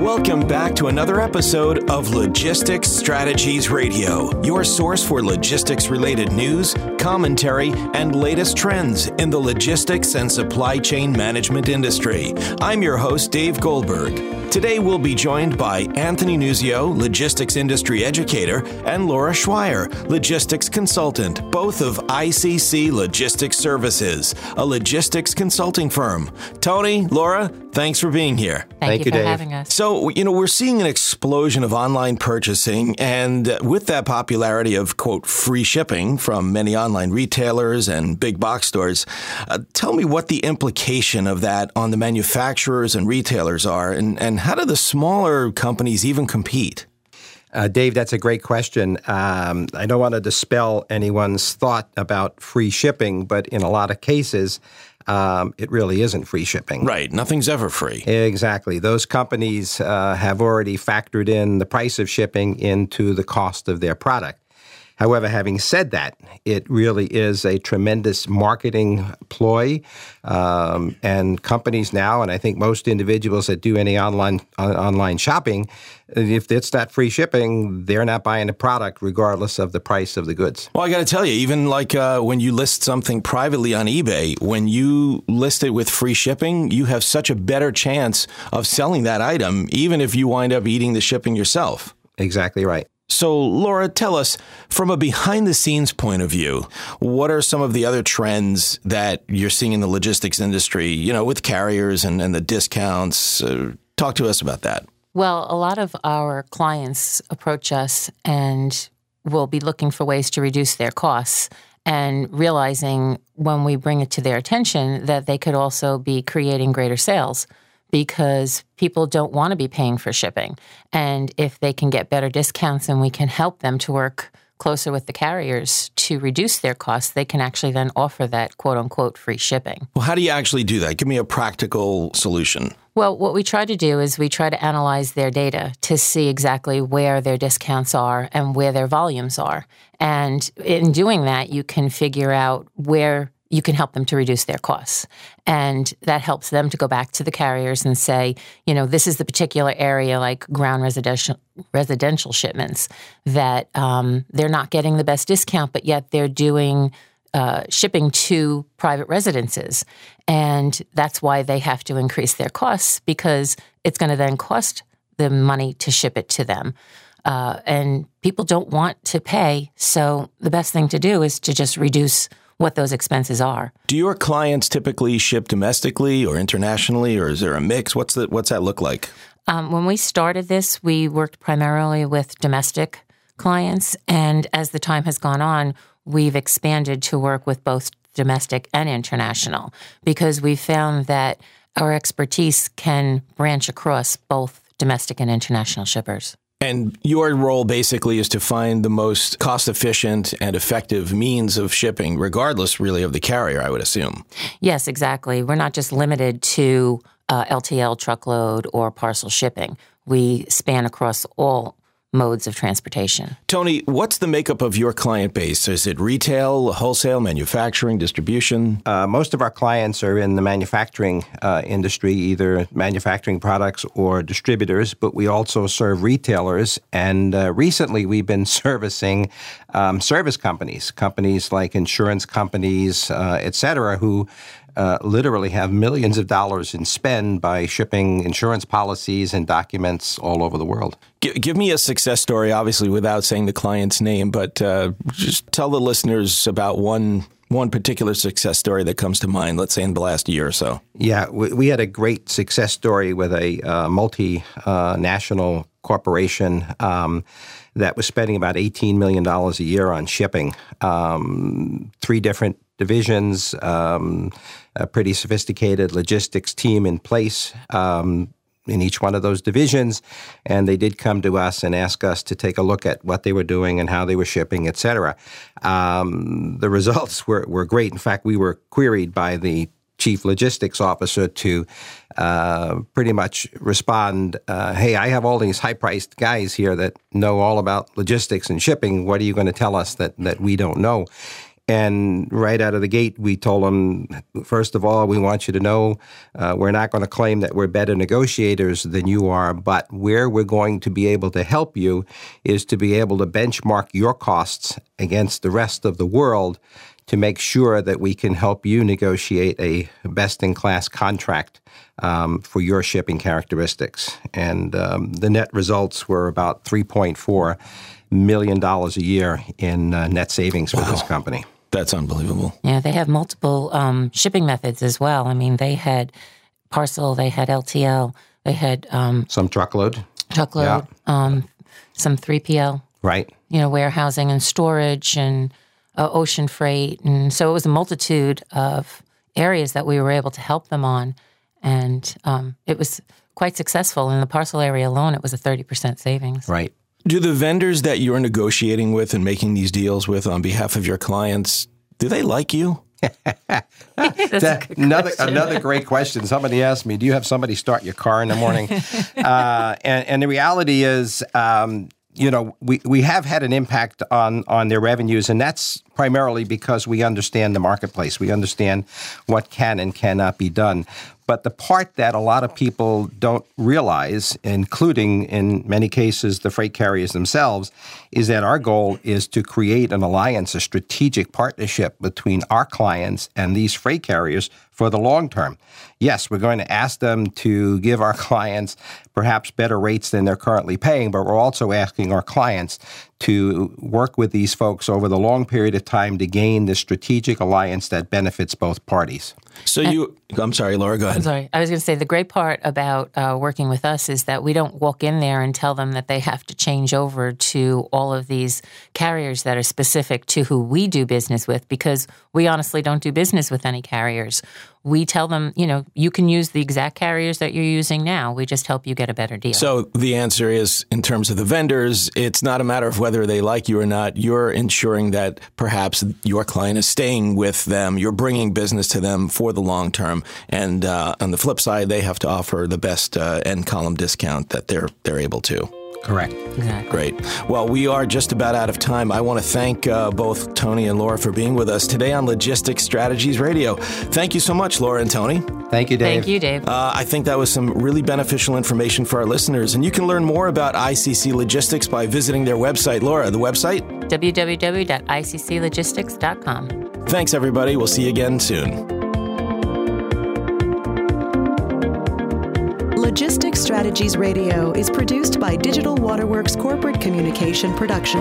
Welcome back to another episode of Logistics Strategies Radio, your source for logistics related news, commentary, and latest trends in the logistics and supply chain management industry. I'm your host, Dave Goldberg. Today we'll be joined by Anthony Nuzio, logistics industry educator, and Laura Schweier, logistics consultant, both of ICC Logistics Services, a logistics consulting firm. Tony, Laura, thanks for being here. Thank, Thank you, you, for Dave. having us. So, you know, we're seeing an explosion of online purchasing, and with that popularity of, quote, free shipping from many online retailers and big box stores, uh, tell me what the implication of that on the manufacturers and retailers are, and, and how do the smaller companies even compete? Uh, Dave, that's a great question. Um, I don't want to dispel anyone's thought about free shipping, but in a lot of cases, um, it really isn't free shipping. Right. Nothing's ever free. Exactly. Those companies uh, have already factored in the price of shipping into the cost of their product. However, having said that, it really is a tremendous marketing ploy. Um, and companies now, and I think most individuals that do any online uh, online shopping, if it's not free shipping, they're not buying the product regardless of the price of the goods. Well, I got to tell you, even like uh, when you list something privately on eBay, when you list it with free shipping, you have such a better chance of selling that item, even if you wind up eating the shipping yourself. Exactly right. So, Laura, tell us from a behind the scenes point of view, what are some of the other trends that you're seeing in the logistics industry, you know, with carriers and, and the discounts? Uh, talk to us about that. Well, a lot of our clients approach us and will be looking for ways to reduce their costs and realizing when we bring it to their attention that they could also be creating greater sales because people don't want to be paying for shipping. And if they can get better discounts and we can help them to work closer with the carriers to reduce their costs, they can actually then offer that quote unquote free shipping. Well, how do you actually do that? Give me a practical solution. Well, what we try to do is we try to analyze their data to see exactly where their discounts are and where their volumes are. And in doing that, you can figure out where you can help them to reduce their costs. And that helps them to go back to the carriers and say, you know, this is the particular area like ground residential residential shipments that um, they're not getting the best discount, but yet they're doing uh, shipping to private residences. And that's why they have to increase their costs because it's going to then cost them money to ship it to them. Uh, and people don't want to pay. So the best thing to do is to just reduce what those expenses are. Do your clients typically ship domestically or internationally, or is there a mix? What's that? What's that look like? Um, when we started this, we worked primarily with domestic clients, and as the time has gone on, we've expanded to work with both domestic and international because we found that our expertise can branch across both domestic and international shippers. And your role basically is to find the most cost efficient and effective means of shipping, regardless really of the carrier, I would assume. Yes, exactly. We're not just limited to uh, LTL truckload or parcel shipping. We span across all modes of transportation. Tony, what's the makeup of your client base? Is it retail, wholesale, manufacturing, distribution? Uh, most of our clients are in the manufacturing uh, industry, either manufacturing products or distributors, but we also serve retailers. And uh, recently we've been servicing um, service companies, companies like insurance companies, uh, et cetera, who uh, literally have millions of dollars in spend by shipping insurance policies and documents all over the world. G- give me a success story, obviously without saying the client's name, but uh, just tell the listeners about one one particular success story that comes to mind, let's say in the last year or so. Yeah, we, we had a great success story with a uh, multinational corporation. Um, that was spending about $18 million a year on shipping. Um, three different divisions, um, a pretty sophisticated logistics team in place um, in each one of those divisions. And they did come to us and ask us to take a look at what they were doing and how they were shipping, et cetera. Um, the results were, were great. In fact, we were queried by the chief logistics officer to uh, pretty much respond, uh, "Hey, I have all these high-priced guys here that know all about logistics and shipping. What are you going to tell us that that we don't know?" And right out of the gate, we told them, first of all, we want you to know uh, we're not going to claim that we're better negotiators than you are, but where we're going to be able to help you is to be able to benchmark your costs against the rest of the world to make sure that we can help you negotiate a best in class contract um, for your shipping characteristics. And um, the net results were about 3.4 million dollars a year in uh, net savings for wow. this company. That's unbelievable. Yeah, they have multiple um, shipping methods as well. I mean, they had parcel, they had LTL, they had um, some truckload, truckload, yeah. um, some 3PL, right? You know, warehousing and storage and uh, ocean freight, and so it was a multitude of areas that we were able to help them on, and um, it was quite successful. In the parcel area alone, it was a 30% savings. Right. Do the vendors that you're negotiating with and making these deals with on behalf of your clients, do they like you? that, another another great question. Somebody asked me, "Do you have somebody start your car in the morning?" uh, and, and, the reality is, um, you know, we, we have had an impact on on their revenues, and that's primarily because we understand the marketplace. We understand what can and cannot be done. But the part that a lot of people don't realize, including in many cases the freight carriers themselves, is that our goal is to create an alliance, a strategic partnership between our clients and these freight carriers for the long term. Yes, we're going to ask them to give our clients perhaps better rates than they're currently paying, but we're also asking our clients to work with these folks over the long period of time to gain the strategic alliance that benefits both parties. So you, I'm sorry, Laura, go ahead. I'm sorry. I was going to say the great part about uh, working with us is that we don't walk in there and tell them that they have to change over to all of these carriers that are specific to who we do business with because we honestly don't do business with any carriers we tell them, you know, you can use the exact carriers that you're using now. We just help you get a better deal. So the answer is in terms of the vendors, it's not a matter of whether they like you or not. You're ensuring that perhaps your client is staying with them. You're bringing business to them for the long term. And uh, on the flip side, they have to offer the best uh, end column discount that they're they're able to. Correct. Exactly. Great. Well, we are just about out of time. I want to thank uh, both Tony and Laura for being with us today on Logistics Strategies Radio. Thank you so much, Laura and Tony. Thank you, Dave. Thank you, Dave. Uh, I think that was some really beneficial information for our listeners. And you can learn more about ICC Logistics by visiting their website. Laura, the website? www.icclogistics.com. Thanks, everybody. We'll see you again soon. Strategies Radio is produced by Digital Waterworks Corporate Communication Production.